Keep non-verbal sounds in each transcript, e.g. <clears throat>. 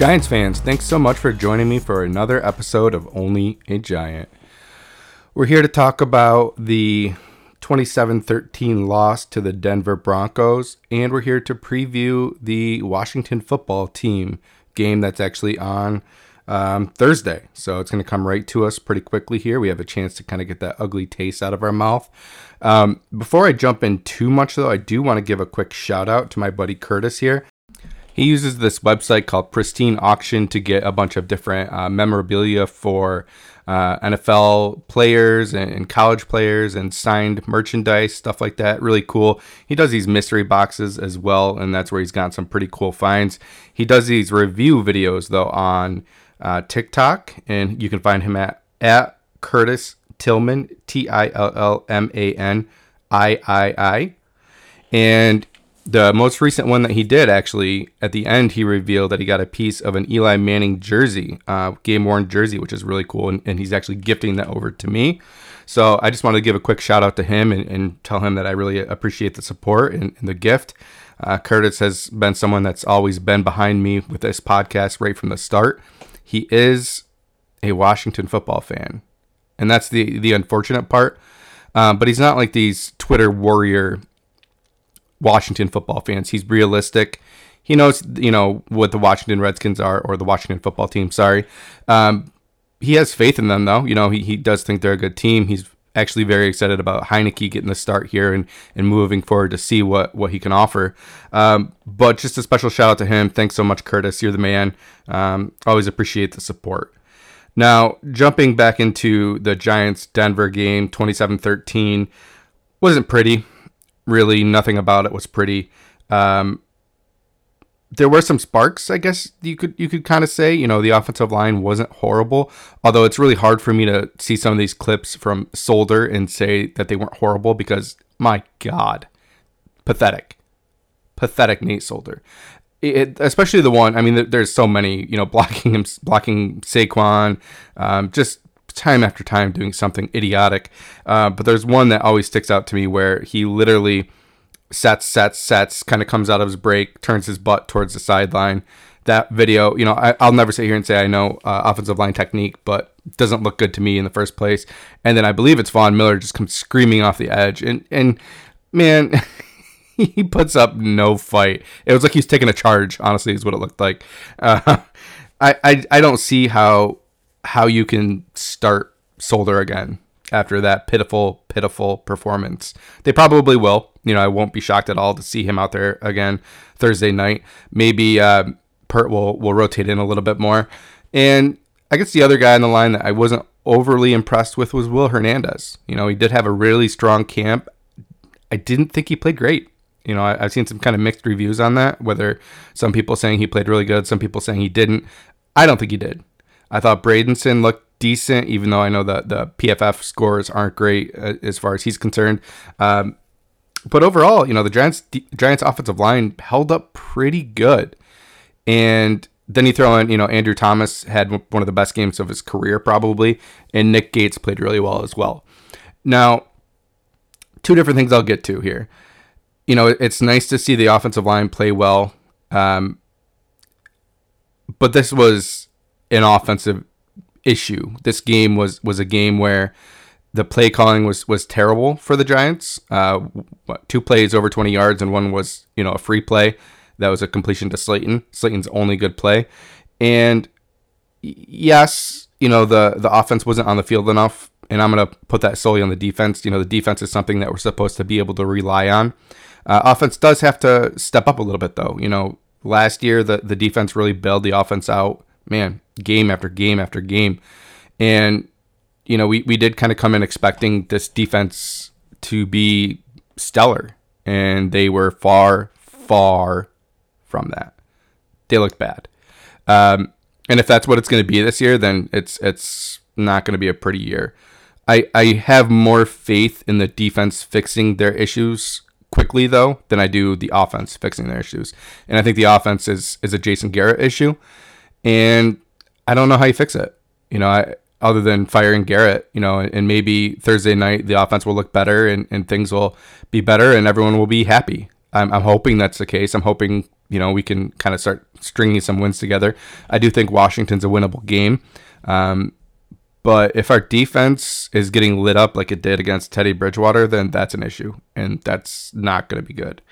Giants fans, thanks so much for joining me for another episode of Only a Giant. We're here to talk about the 27 13 loss to the Denver Broncos, and we're here to preview the Washington football team game that's actually on um, Thursday. So it's going to come right to us pretty quickly here. We have a chance to kind of get that ugly taste out of our mouth. Um, before I jump in too much, though, I do want to give a quick shout out to my buddy Curtis here. He uses this website called Pristine Auction to get a bunch of different uh, memorabilia for uh, NFL players and, college players and signed merchandise, stuff like that. Really cool. He does these mystery boxes as well, and that's where he's got some pretty cool finds. He does these review videos though on uh, TikTok, and you can find him at at Curtis Tillman T I L L M A N I I I, and the most recent one that he did actually at the end he revealed that he got a piece of an eli manning jersey uh, game worn jersey which is really cool and, and, he's actually gifting that over to me. So i just wanted to give a quick shout out to him and, and tell him that i really appreciate the support and, and the gift. Uh, curtis has been someone that's always been behind me with this podcast right from the start. He is a washington football fan and that's the the unfortunate part. Um, but he's not like these twitter warrior Washington football fans. He's realistic. He knows, you know, what the Washington Redskins are or the Washington football team. Sorry. Um, he has faith in them, though. You know, he, he does think they're a good team. He's actually very excited about Heinicke getting the start here and, and moving forward to see what, what he can offer. Um, but just a special shout out to him. Thanks so much, Curtis. You're the man. Um, always appreciate the support. Now, jumping back into the Giants Denver game, 27 13, wasn't pretty really nothing about it was pretty. Um, there were some sparks, I guess you could you could kind of say. You know, the offensive line wasn't horrible, although it's really hard for me to see some of these clips from Solder and say that they weren't horrible because my God, pathetic, pathetic Nate Solder. It, especially the one. I mean, there's so many. You know, blocking him, blocking Saquon, um, just time after time doing something idiotic. Uh, but there's one that always sticks out to me where he literally sets, sets, sets, kind of comes out of his break, turns his butt towards the sideline. That video, you know, I, will never sit here and say I know uh, offensive line technique, but doesn't look good to me in the first place. And then I believe it's Von Miller just comes screaming off the edge, and and man. <laughs> he puts up no fight. It was like he's taking a charge. Honestly, is what it looked like. Uh, <laughs> I, I I don't see how how you can start Solder again after that pitiful, pitiful performance. They probably will. You know, I won't be shocked at all to see him out there again Thursday night. Maybe uh, Peart will will rotate in a little bit more. And I guess the other guy on the line that I wasn't overly impressed with was Will Hernandez. You know, he did have a really strong camp. I didn't think he played great. You know, I, have seen some kind of mixed reviews on that, whether some people saying he played really good, some people saying he didn't. I don't think he did. I thought Bredeson looked decent, even though I know that the PFF scores aren't great uh, as far as he's concerned. Um, but overall, you know, the Giants Giants offensive line held up pretty good. And then you throw in, you know, Andrew Thomas had one of the best games of his career probably, and Nick Gates played really well as well. Now, two different things I'll get to here. You know, it's nice to see the offensive line play well. Um, but this was an offensive issue. This game was was a game where the play calling was was terrible for the Giants. Uh, two plays over 20 yards, and one was you know a free play that was a completion to Slayton. Slayton's only good play, and yes, you know the the offense wasn't on the field enough. And I'm gonna put that solely on the defense. You know the defense is something that we're supposed to be able to rely on. Uh, offense does have to step up a little bit though. You know last year the the defense really bailed the offense out. Man, game after game after game. And, you know, we, we did kind of come in expecting this defense to be stellar. And they were far, far from that. They looked bad. Um, and if that's what it's going to be this year, then it's it's not going to be a pretty year. I, I have more faith in the defense fixing their issues quickly though than I do the offense fixing their issues. And I think the offense is is a Jason Garrett issue. And I don't know how you fix it. You know, I, other than firing Garrett, you know, and maybe Thursday night the offense will look better and, and things will be better and everyone will be happy. I'm, I'm hoping that's the case. I'm hoping, you know, we can kind of start stringing some wins together. I do think Washington's a winnable game. Um, but if our defense is getting lit up like it did against Teddy Bridgewater, then that's an issue, and that's not going to be good.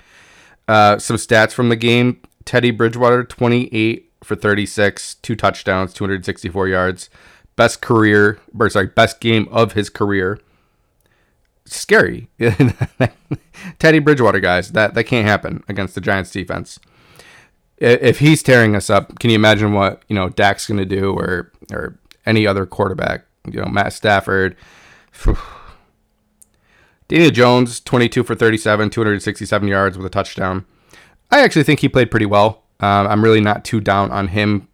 Uh, some stats from the game Teddy Bridgewater, 28 for 36, two touchdowns, 264 yards. Best career, or sorry, best game of his career. Scary. <laughs> Teddy Bridgewater, guys, that, that can't happen against the Giants defense. If he's tearing us up, can you imagine what, you know, Dak's going to do or, or any other quarterback? You know, Matt Stafford. <sighs> Daniel Jones, 22 for 37, 267 yards with a touchdown. I actually think he played pretty well. Um, I'm really not too down on him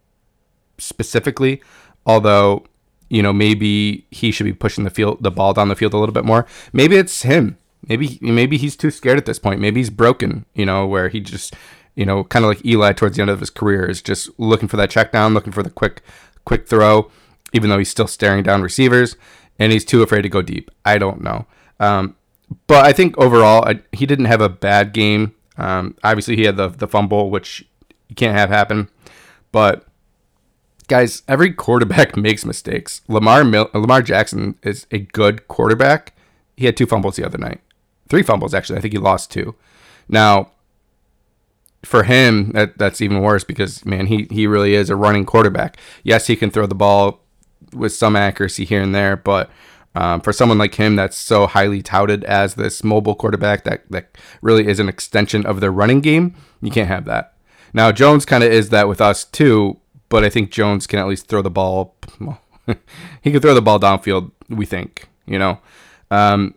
specifically, although you know maybe he should be pushing the field, the ball down the field a little bit more. Maybe it's him. Maybe maybe he's too scared at this point. Maybe he's broken. You know, where he just you know kind of like Eli towards the end of his career is just looking for that check down, looking for the quick quick throw, even though he's still staring down receivers and he's too afraid to go deep. I don't know. Um, but I think overall, I, he didn't have a bad game. Um, obviously, he had the the fumble, which you can't have happen. But guys, every quarterback <laughs> makes mistakes. Lamar Mil- Lamar Jackson is a good quarterback. He had two fumbles the other night, three fumbles actually. I think he lost two. Now, for him, that that's even worse because man, he he really is a running quarterback. Yes, he can throw the ball with some accuracy here and there, but um, for someone like him, that's so highly touted as this mobile quarterback that, that really is an extension of their running game, you can't have that. Now, Jones kind of is that with us too, but I think Jones can at least throw the ball. Well, <laughs> he can throw the ball downfield, we think, you know. Um,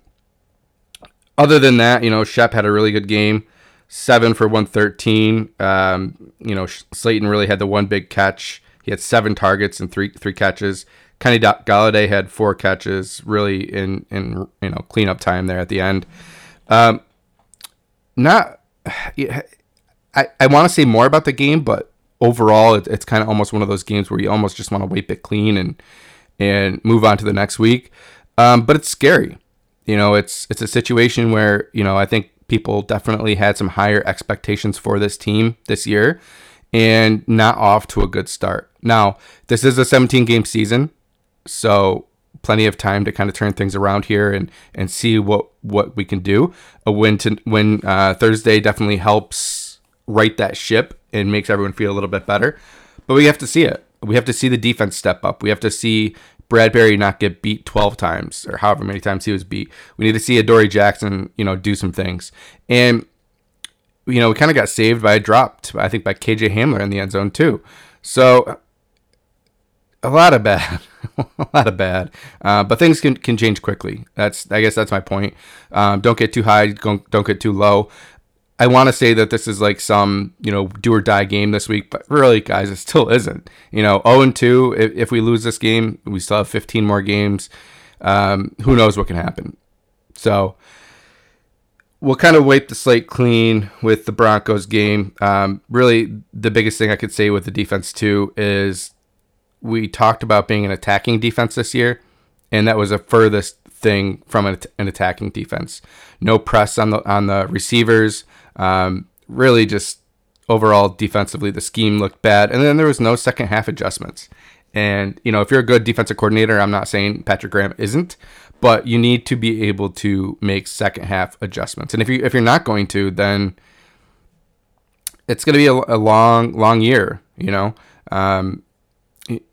other than that, you know, Shep had a really good game, seven for 113. Um, you know, Slayton really had the one big catch. He had seven targets and three three catches. Kenny Golladay had four catches, really in in you know cleanup time there at the end. Um, not, <sighs> I I want to say more about the game, but overall, it, it's kind of almost one of those games where you almost just want to wipe it clean and and move on to the next week. Um, but it's scary. You know, it's it's a situation where you know I think people definitely had some higher expectations for this team this year, and not off to a good start. Now, this is a 17 game season. So plenty of time to kind of turn things around here and and see what what we can do. A win to win uh, Thursday definitely helps right that ship and makes everyone feel a little bit better. But we have to see it. We have to see the defense step up. We have to see Bradberry not get beat 12 times or however many times he was beat. We need to see Adoree Jackson, you know, do some things. And you know, we kind of got saved by a drop, I think by KJ Hamler in the end zone too. So a lot of bad, <laughs> a lot of bad. Uh, but things can, can change quickly. That's I guess that's my point. Um, don't get too high. Don't don't get too low. I want to say that this is like some you know do or die game this week, but really, guys, it still isn't. You know, 0 and 2, If, if we lose this game, we still have 15 more games. Um, who knows what can happen? So we'll kind of wipe the slate clean with the Broncos game. Um, really, the biggest thing I could say with the defense too is we talked about being an attacking defense this year, and that was the furthest thing from an, an attacking defense. No press on the on the receivers. Um, really, just overall defensively, the scheme looked bad, and then there was no second half adjustments. And you know, if you're a good defensive coordinator, I'm not saying Patrick Graham isn't, but you need to be able to make second half adjustments. And if you if you're not going to, then it's going to be a, a long long year. You know, um,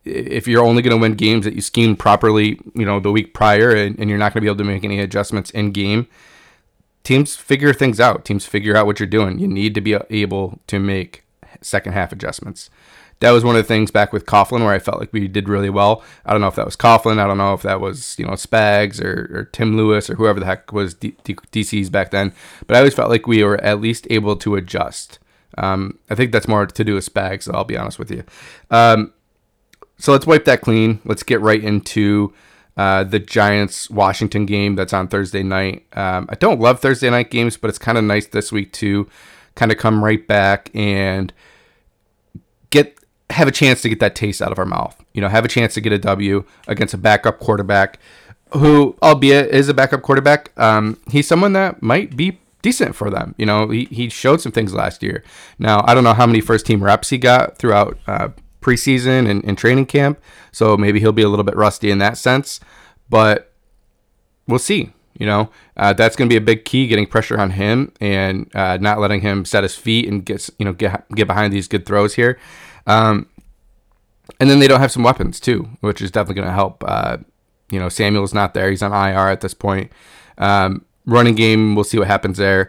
if you're only going to win games that you schemed properly, you know, the week prior, and, and you're not going to be able to make any adjustments in game, teams figure things out. Teams figure out what you're doing. You need to be able to make second half adjustments. That was one of the things back with Coughlin where I felt like we did really well. I don't know if that was Coughlin. I don't know if that was, you know, Spags or, or Tim Lewis or whoever the heck was D- D- DC's back then. But I always felt like we were at least able to adjust. Um, I think that's more to do with Spags, I'll be honest with you. Um, so let's wipe that clean. Let's get right into uh, the Giants Washington game that's on Thursday night. Um, I don't love Thursday night games, but it's kind of nice this week to kind of come right back and get have a chance to get that taste out of our mouth. You know, have a chance to get a W against a backup quarterback who, albeit is a backup quarterback, um, he's someone that might be decent for them. You know, he, he showed some things last year. Now, I don't know how many first team reps he got throughout uh, preseason and, and training camp, so maybe he'll be a little bit rusty in that sense, but we'll see. You know, uh, that's going to be a big key, getting pressure on him and uh, not letting him set his feet and get you know get get behind these good throws here. Um, and then they don't have some weapons too, which is definitely going to help. Uh, you know, Samuel's not there; he's on IR at this point. Um, running game, we'll see what happens there.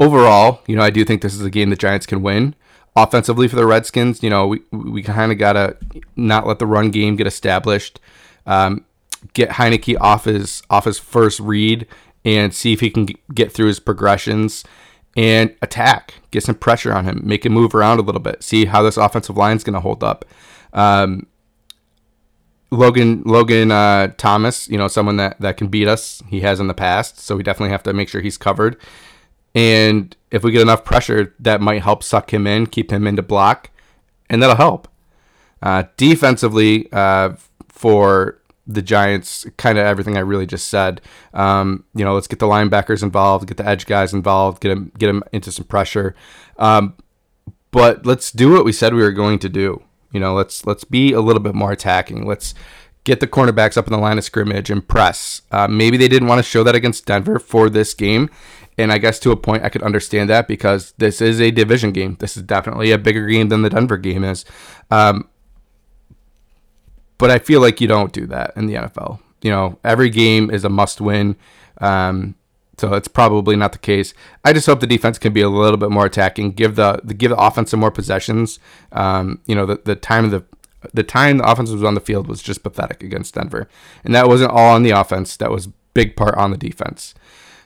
Overall, you know, I do think this is a game the Giants can win. Offensively for the Redskins, you know, we we kind of gotta not let the run game get established. Um, get Heinicke off his off his first read and see if he can get through his progressions and attack, get some pressure on him, make him move around a little bit, see how this offensive line is going to hold up. Um, Logan Logan uh, Thomas, you know, someone that, that can beat us. He has in the past, so we definitely have to make sure he's covered. And if we get enough pressure, that might help suck him in, keep him into block, and that'll help. Uh, defensively, uh, for the Giants, kind of everything I really just said. Um, you know, let's get the linebackers involved, get the edge guys involved, get them get them into some pressure. Um, but let's do what we said we were going to do. You know, let's let's be a little bit more attacking. Let's get the cornerbacks up in the line of scrimmage and press. Uh, maybe they didn't want to show that against Denver for this game. And I guess to a point, I could understand that because this is a division game. This is definitely a bigger game than the Denver game is. Um, but I feel like you don't do that in the NFL. You know, every game is a must win. Um, so it's probably not the case. I just hope the defense can be a little bit more attacking, give the, the give the offense some more possessions. Um, you know, the, the time of the the time the offense was on the field was just pathetic against Denver, and that wasn't all on the offense. That was big part on the defense.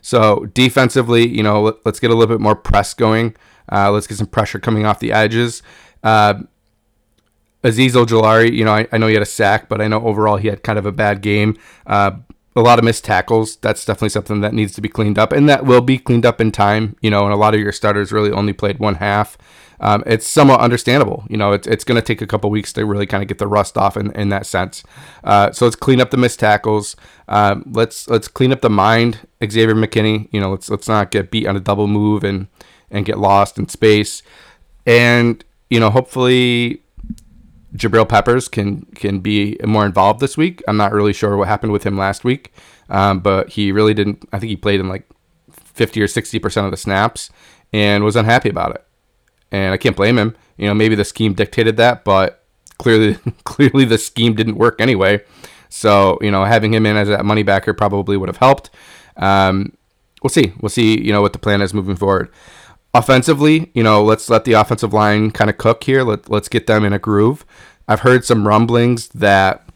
So defensively, you know, let, us get a little bit more press going. Uh, let's get some pressure coming off the edges. Uh, Azeez Ojulari, you know, I, I, know he had a sack, but I know overall he had kind of a bad game. Uh, a lot of missed tackles. That's definitely something that needs to be cleaned up, and that will be cleaned up in time. You know, and a lot of your starters really only played one half. Um, it's somewhat understandable. You know, it's, it's going to take a couple weeks to really kind of get the rust off in, in that sense. Uh, so let's clean up the missed tackles. Um, let's let's clean up the mind, Xavier McKinney. You know, let's let's not get beat on a double move and and get lost in space. And you know, hopefully Jabril Peppers can can be more involved this week. I'm not really sure what happened with him last week, um, but he really didn't. I think he played in like 50 or 60 percent of the snaps and was unhappy about it. And I can't blame him. You know, maybe the scheme dictated that, but clearly <laughs> clearly the scheme didn't work anyway. So you know, having him in as that money backer probably would have helped. Um, we'll see. We'll see. You know what the plan is moving forward. Offensively, you know, let's let the offensive line kind of cook here. Let, let's get them in a groove. I've heard some rumblings that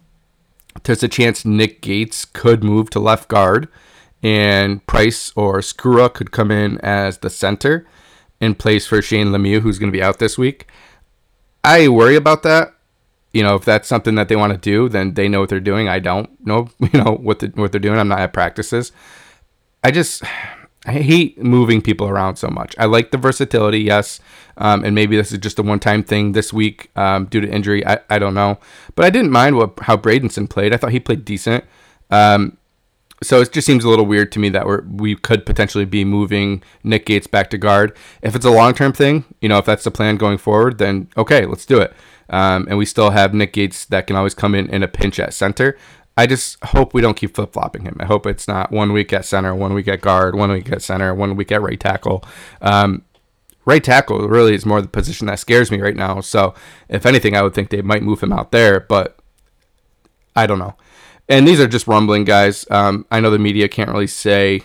there's a chance Nick Gates could move to left guard and Price or Skura could come in as the center in place for Shane Lemieux, who's going to be out this week. I worry about that. You know, if that's something that they want to do, then they know what they're doing. I don't know, <laughs> you know, what the, what they're doing. I'm not at practices. I just <sighs> I hate moving people around so much. I like the versatility, yes, um, and maybe this is just a one-time thing this week um, due to injury. I, I don't know, but I didn't mind what how Bredeson played. I thought he played decent. Um, so it just seems a little weird to me that we're we could potentially be moving Nick Gates back to guard. If it's a long-term thing, you know, if that's the plan going forward, then okay, let's do it. Um, and we still have Nick Gates that can always come in in a pinch at center. I just hope we don't keep flip flopping him. I hope it's not one week at center, one week at guard, one week at center, one week at right tackle. Um, right tackle really is more the position that scares me right now. So if anything, I would think they might move him out there, but I don't know. And these are just rumbling guys. Um, I know the media can't really say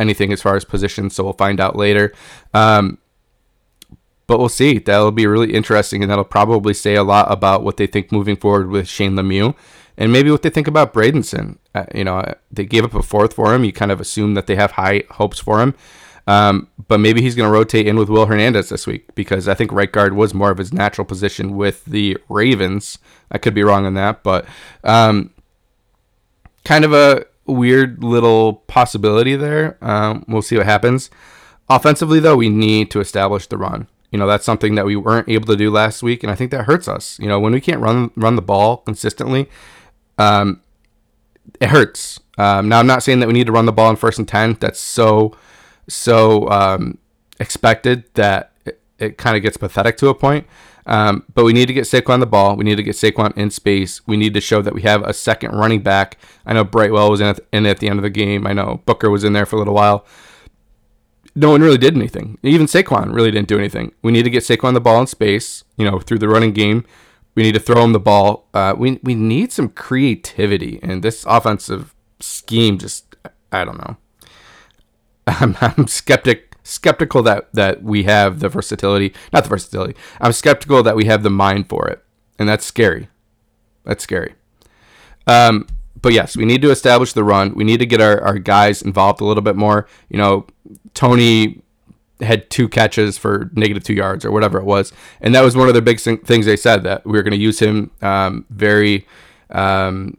anything as far as positions, so we'll find out later. Um, but we'll see. That'll be really interesting, and that'll probably say a lot about what they think moving forward with Shane Lemieux and maybe what they think about Bredeson. Uh, you know, they gave up a fourth for him. You kind of assume that they have high hopes for him. Um, but maybe he's going to rotate in with Will Hernandez this week because I think right guard was more of his natural position with the Ravens. I could be wrong on that, but um, kind of a weird little possibility there. Um, we'll see what happens. Offensively, though, we need to establish the run. You know, that's something that we weren't able to do last week, and I think that hurts us. You know, when we can't run run the ball consistently, um, it hurts. Um, now, I'm not saying that we need to run the ball in first and 10. That's so, so um, expected that it, it kind of gets pathetic to a point. Um, but we need to get Saquon the ball. We need to get Saquon in space. We need to show that we have a second running back. I know Brightwell was in at, in at the end of the game. I know Booker was in there for a little while. No one really did anything. Even Saquon really didn't do anything. We need to get Saquon the ball in space, you know, through the running game. We need to throw him the ball. Uh, we, we need some creativity. And this offensive scheme just, I don't know. <laughs> I'm, I'm skeptic skeptical that that we have the versatility, not the versatility. I'm skeptical that we have the mind for it, and that's scary. That's scary. Um, but yes, we need to establish the run. We need to get our, our guys involved a little bit more. You know, Tony had two catches for negative two yards or whatever it was, and that was one of the big things they said that we were going to use him um, very um,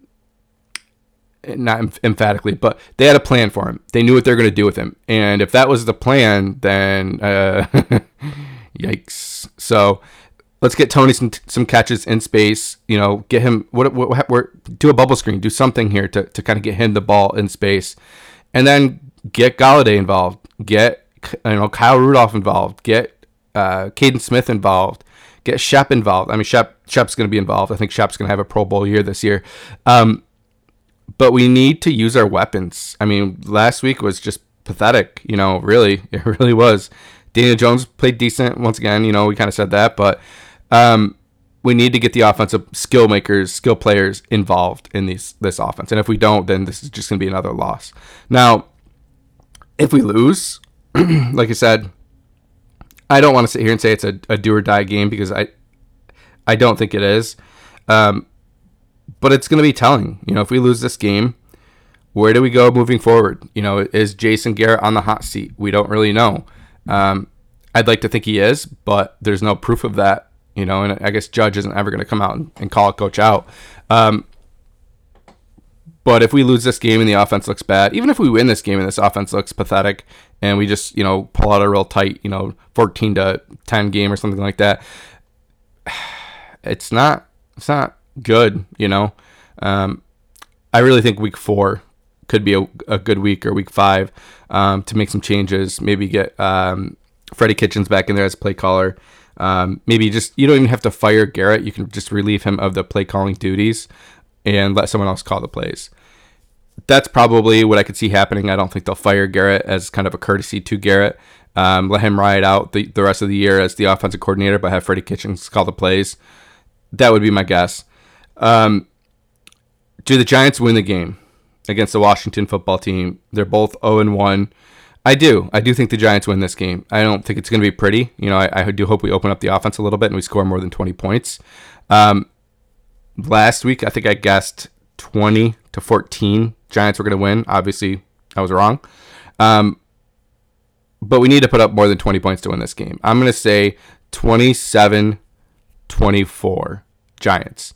not emphatically, but they had a plan for him. They knew what they're going to do with him, and if that was the plan, then uh, <laughs> yikes. So let's get Tony some some catches in space. You know, get him what what, what do a bubble screen, do something here to to kind of get him the ball in space, and then get Golladay involved, get you know Kyle Rudolph involved, get uh, Kaden Smith involved. Get Shep involved. I mean, Shep Shep's going to be involved. I think Shep's going to have a Pro Bowl year this year. Um, but we need to use our weapons. I mean, last week was just pathetic. You know, really, <laughs> it really was. Daniel Jones played decent once again. You know, we kind of said that, but um, we need to get the offensive skill makers, skill players involved in these this offense. And if we don't, then this is just going to be another loss. Now, if we lose, <clears throat> like I said, I don't want to sit here and say it's a, a do or die game because I I don't think it is. Um, but it's going to be telling. You know, if we lose this game, where do we go moving forward? You know, is Jason Garrett on the hot seat? We don't really know. Um, I'd like to think he is, but there's no proof of that. You know, and I guess Judge isn't ever going to come out and, call a coach out. Um, but if we lose this game and the offense looks bad, even if we win this game and this offense looks pathetic, and we just you know pull out a real tight you know 14 to 10 game or something like that, <sighs> it's not it's not good, you know. Um, I really think week four could be a, a good week or week five um, to make some changes. Maybe get um, Freddie Kitchens back in there as play caller. Um, maybe just you don't even have to fire Garrett. You can just relieve him of the play calling duties and let someone else call the plays. That's probably what I could see happening. I don't think they'll fire Garrett as kind of a courtesy to Garrett. Um, let him ride out the, the rest of the year as the offensive coordinator, but have Freddie Kitchens call the plays. That would be my guess. Um, do the Giants win the game against the Washington football team? They're both 0 and 1. I do. I do think the Giants win this game. I don't think it's going to be pretty. You know, I, I, do hope we open up the offense a little bit and we score more than 20 points. Um, last week, I think I guessed 20 to 14. Giants were going to win. Obviously, I was wrong. Um, but we need to put up more than 20 points to win this game. I'm going to say 27 24 Giants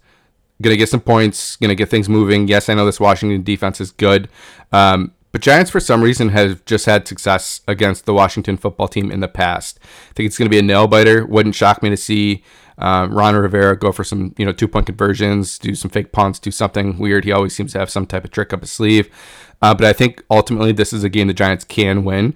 going to get some points, going to get things moving. Yes, I know this Washington defense is good. Um, but Giants, for some reason, have just had success against the Washington football team in the past. I think it's going to be a nail biter. Wouldn't shock me to see um, Ron Rivera go for some, you know, two point conversions, do some fake punts, do something weird. He always seems to have some type of trick up his sleeve. Uh, but I think ultimately this is a game the Giants can win.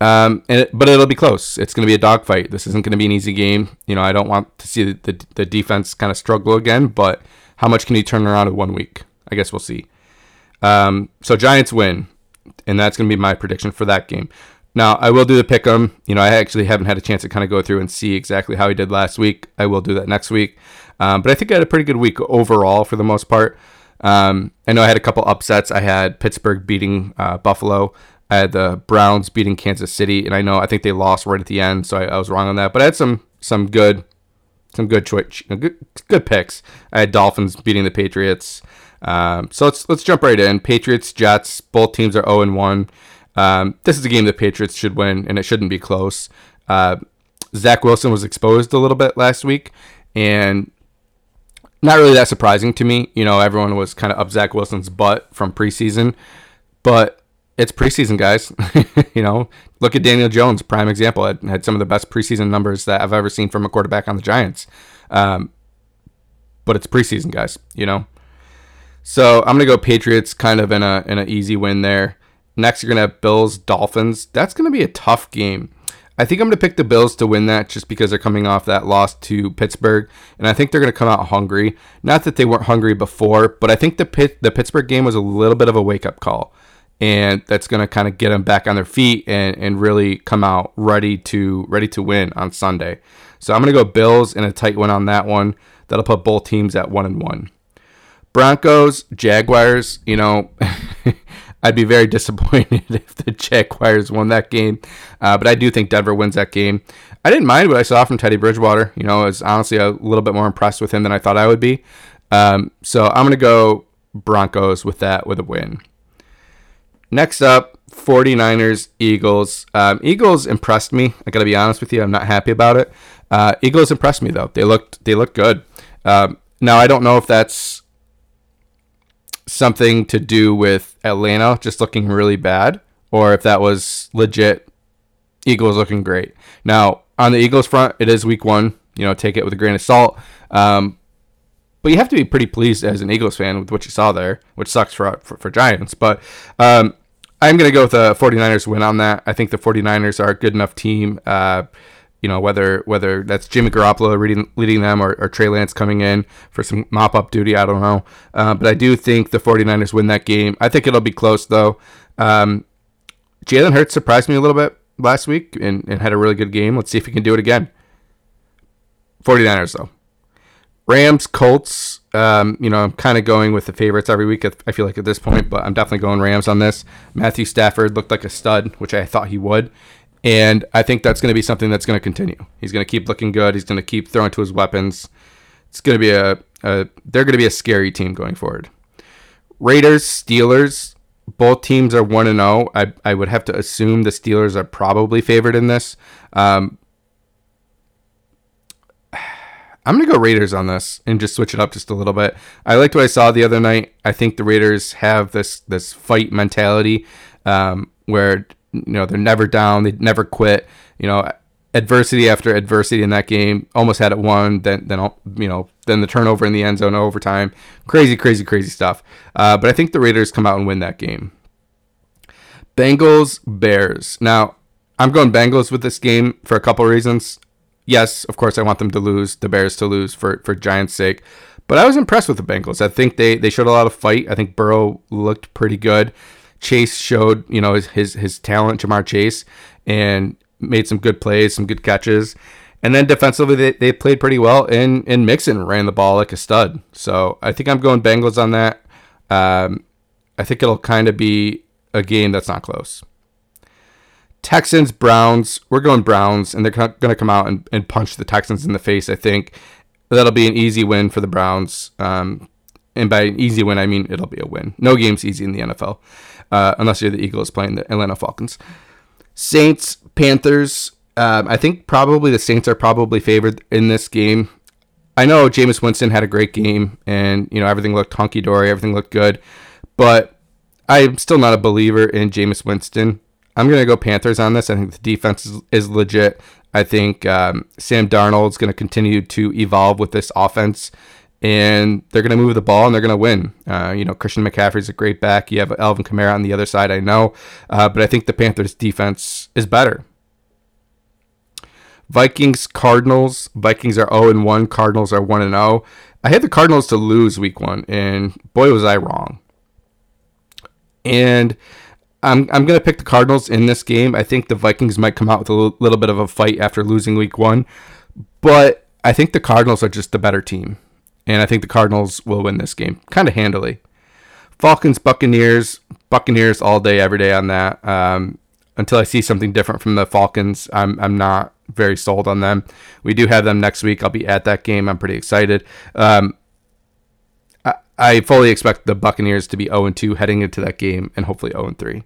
Um, it, but it'll be close. It's going to be a dogfight. This isn't going to be an easy game. You know, I don't want to see the, the, the defense kind of struggle again, but how much can he turn around in one week? I guess we'll see. Um, so Giants win, and that's going to be my prediction for that game. Now I will do the pick 'em. You know, I actually haven't had a chance to kind of go through and see exactly how he did last week. I will do that next week. Um, but I think I had a pretty good week overall for the most part. Um, I know I had a couple upsets. I had Pittsburgh beating uh, Buffalo. I had the Browns beating Kansas City, and I know I think they lost right at the end, so I, I was wrong on that. But I had some some good some good twitch, good, good picks. I had Dolphins beating the Patriots. Um, so let's let's jump right in. Patriots, Jets, both teams are 0 and 1. Um, this is a game the Patriots should win, and it shouldn't be close. Uh, Zach Wilson was exposed a little bit last week, and not really that surprising to me. You know, everyone was kind of up Zach Wilson's butt from preseason, but it's preseason, guys. <laughs> you know, look at Daniel Jones, prime example. Had, had some of the best preseason numbers that I've ever seen from a quarterback on the Giants. Um, but it's preseason, guys. You know, So I'm gonna go Patriots, kind of in a in an easy win there. Next, you're gonna have Bills Dolphins. That's gonna be a tough game. I think I'm to pick the Bills to win that just because they're coming off that loss to Pittsburgh, and I think they're to come out hungry. Not that they weren't hungry before, but I think the Pitt, the Pittsburgh game was a little bit of a wake up call, and that's going to kind of get them back on their feet and, and really come out ready to ready to win on Sunday. So I'm going to go Bills in a tight win on that one. That'll put both teams at one and one. Broncos, Jaguars. You know. <laughs> I'd be very <laughs> disappointed if the Jaguars won that game. Uh, but I do think Denver wins that game. I didn't mind what I saw from Teddy Bridgewater. You know, I was honestly a little bit more impressed with him than I thought I would be. Um, so I'm going to go Broncos with that with a win. Next up, 49ers, Eagles. Um, Eagles impressed me. I got to be honest with you. I'm not happy about it. Uh, Eagles impressed me though. They looked they looked good. Um, now I don't know if that's something to do with Atlanta just looking really bad, or if that was legit Eagles looking great. Now, on the Eagles front, it is week one. You know, take it with a grain of salt. Um, but you have to be pretty pleased as an Eagles fan with what you saw there, which sucks for for, for Giants. But um, I'm going to go with the 49ers win on that. I think the 49ers are a good enough team. Uh, you know whether whether that's Jimmy Garoppolo leading, leading them or, or Trey Lance coming in for some mop up duty. I don't know, uh, but I do think the 49ers win that game. I think it'll be close though. Um, Jalen Hurts surprised me a little bit last week and, and had a really good game. Let's see if he can do it again. 49ers though. Rams, Colts. Um, you know, I'm kind of going with the favorites every week. I feel like at this point, but I'm definitely going Rams on this. Matthew Stafford looked like a stud, which I thought he would. And I think that's going to be something that's going to continue. He's going to keep looking good. He's going to keep throwing to his weapons. It's going to be a, a they're going to be a scary team going forward. Raiders, Steelers, both teams are 1 and 0. I, I would have to assume the Steelers are probably favored in this. Um, I'm going to go Raiders on this and just switch it up just a little bit. I liked what I saw the other night. I think the Raiders have this this fight mentality um, where you know they're never down, they never quit. You know, adversity after adversity in that game, almost had it won. Then then you know then the turnover in the end zone overtime, crazy crazy crazy stuff. Uh, but I think the Raiders come out and win that game. Bengals Bears. Now I'm going Bengals with this game for a couple reasons. Yes, of course I want them to lose, the Bears to lose for for Giants' sake. But I was impressed with the Bengals. I think they, they showed a lot of fight. I think Burrow looked pretty good. Chase showed, you know, his his, his talent, Ja'Marr Chase, and made some good plays, some good catches. And then defensively, they, they played pretty well, and, and Mixon ran the ball like a stud. So I think I'm going Bengals on that. Um, I think it'll kind of be a game that's not close. Texans, Browns, we're going Browns, and they're going to come out and, and punch the Texans in the face, I think. That'll be an easy win for the Browns. Um, and by an easy win, I mean it'll be a win. No game's easy in the NFL uh, unless you're the Eagles playing the Atlanta Falcons. Saints, Panthers. Um, I think probably the Saints are probably favored in this game. I know Jameis Winston had a great game, and you know everything looked hunky dory, everything looked good, but I'm still not a believer in Jameis Winston. I'm gonna go Panthers on this. I think the defense is, is legit. I think um, Sam Darnold's going to continue to evolve with this offense and they're going to move the ball and they're going to win. Uh, you know, Christian McCaffrey's a great back. You have Alvin Kamara on the other side, I know, uh, but I think the Panthers' defense is better. Vikings, Cardinals. Vikings are 0 and 1. Cardinals are 1 and 0. I had the Cardinals to lose week one, and boy, was I wrong. And I'm, I'm going to pick the Cardinals in this game. I think the Vikings might come out with a little, little bit of a fight after losing week one, but I think the Cardinals are just the better team and I think the Cardinals will win this game kind of handily. Falcons, Buccaneers, Buccaneers all day, every day on that. Um, until I see something different from the Falcons, I'm I'm not very sold on them. We do have them next week. I'll be at that game. I'm pretty excited. Um, I, fully expect the Buccaneers to be 0 2 heading into that game, and hopefully 0 3.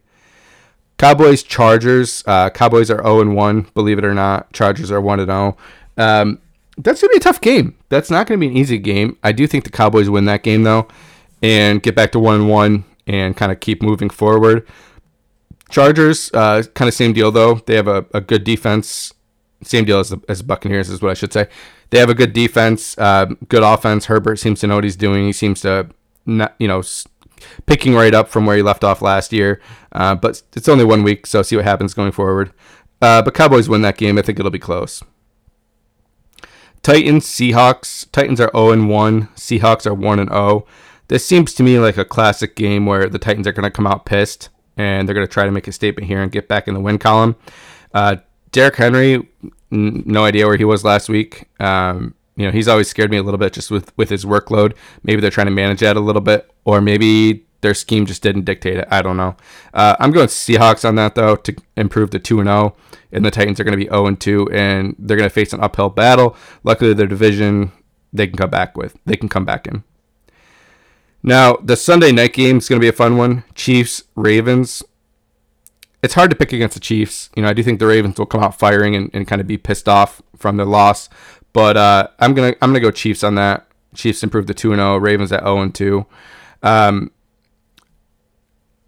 Cowboys, Chargers. Uh, Cowboys are 0 1, believe it or not. Chargers are 1 0. Um, that's gonna be a tough game. That's not gonna be an easy game. I do think the Cowboys win that game though, and get back to one one and kind of keep moving forward. Chargers, uh, kind of same deal though. They have a, a good defense. Same deal as the as Buccaneers is what I should say. They have a good defense, uh, good offense. Herbert seems to know what he's doing. He seems to not, you know, picking right up from where he left off last year. Uh, but it's only one week, so see what happens going forward. Uh, but Cowboys win that game. I think it'll be close. Titans, Seahawks. Titans are 0 and 1. Seahawks are 1 and 0. This seems to me like a classic game where the Titans are going to come out pissed and they're going to try to make a statement here and get back in the win column. Uh, Derrick Henry, n- no idea where he was last week. Um, you know, he's always scared me a little bit just with, with his workload. Maybe they're trying to manage that a little bit, or maybe their scheme just didn't dictate it. I don't know. Uh, I'm going Seahawks on that though to improve and zero, oh, and the Titans are going to be zero and two, and they're going to face an uphill battle. Luckily, their division they can come back with. They can come back in. Now the Sunday night game is going to be a fun one. Chiefs Ravens. It's hard to pick against the Chiefs. You know, I do think the Ravens will come out firing and, and kind of be pissed off from their loss. But uh, I'm gonna I'm gonna go Chiefs on that. Chiefs improved to two and zero. Ravens at zero and two. Um,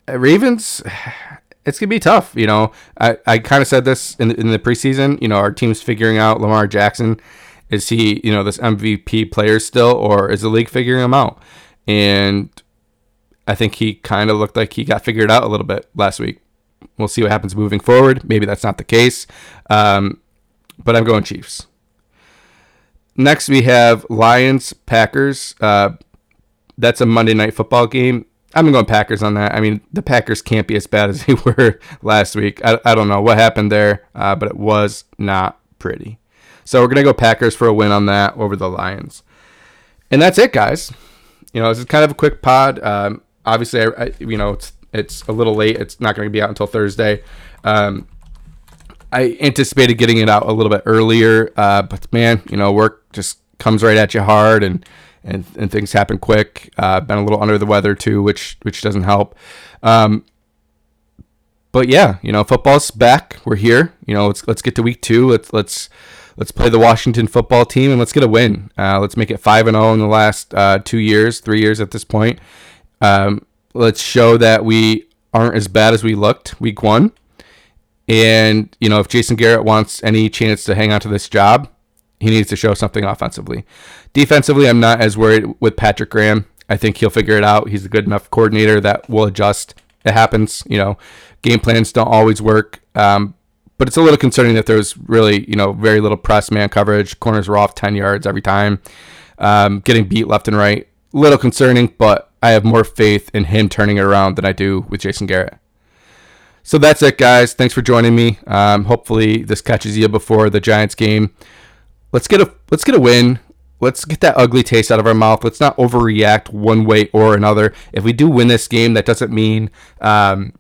Ravens, <sighs> it's gonna be tough. You know, I, I kind of said this in the, in the preseason. You know, our team's figuring out Lamar Jackson. Is he, you know, this MVP player still, or is the league figuring him out? And I think he kind of looked like he got figured out a little bit last week. We'll see what happens moving forward. Maybe that's not the case, um, but I'm going Chiefs. Next, we have Lions Packers. Uh, that's a Monday night football game. I'm going Packers on that. I mean, the Packers can't be as bad as <laughs> they were last week. I, I don't know what happened there, uh, but it was not pretty. So we're going to go Packers for a win on that over the Lions. And that's it, guys. You know, this is kind of a quick pod. Um, obviously, I, I, you know, it's it's a little late. It's not going to be out until Thursday. Um, I anticipated getting it out a little bit earlier, uh, but man, you know, work just comes right at you hard, and and, and things happen quick. Uh, been a little under the weather too, which which doesn't help. Um, but yeah, you know, football's back. We're here. You know, let's let's get to week two. Let's let's let's play the Washington football team and let's get a win. Uh, let's make it five and zero oh in the last uh, two years, three years at this point. Um, let's show that we aren't as bad as we looked week one. And you know, if Jason Garrett wants any chance to hang on to this job, he needs to show something offensively. Defensively, I'm not as worried with Patrick Graham. I think he'll figure it out. He's a good enough coordinator that will adjust. It happens, you know. Game plans don't always work, um, but it's a little concerning that there's really, you know, very little press man coverage. Corners were off 10 yards every time, um, getting beat left and right. Little concerning, but I have more faith in him turning it around than I do with Jason Garrett. So that's it, guys. Thanks for joining me. Um, hopefully, this catches you before the Giants game let's get a let's get a win. Let's get that ugly taste out of our mouth. Let's not overreact one way or another. If we do win this game, that doesn't mean um,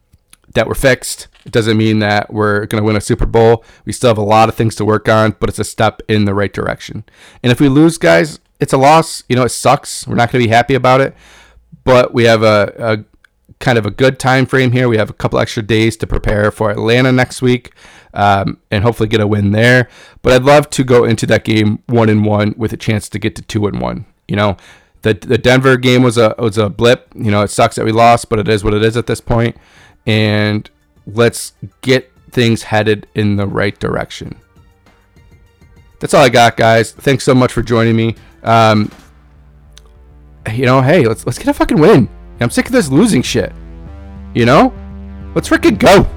that we're fixed. It doesn't mean that we're going to win a Super Bowl. We still have a lot of things to work on, but it's a step in the right direction. And if we lose, guys, it's a loss. You know, it sucks. We're not going to be happy about it, but we have a, a kind of a good time frame here. We have a couple extra days to prepare for Atlanta next week um, and hopefully get a win there. But I'd love to go into that game one and one with a chance to get to two and one. You know, the the Denver game was a was a blip. You know, it sucks that we lost, but it is what it is at this point. And let's get things headed in the right direction. That's all I got, guys. Thanks so much for joining me. Um, you know, hey, let's let's get a fucking win. I'm sick of this losing shit. You know, let's freaking go.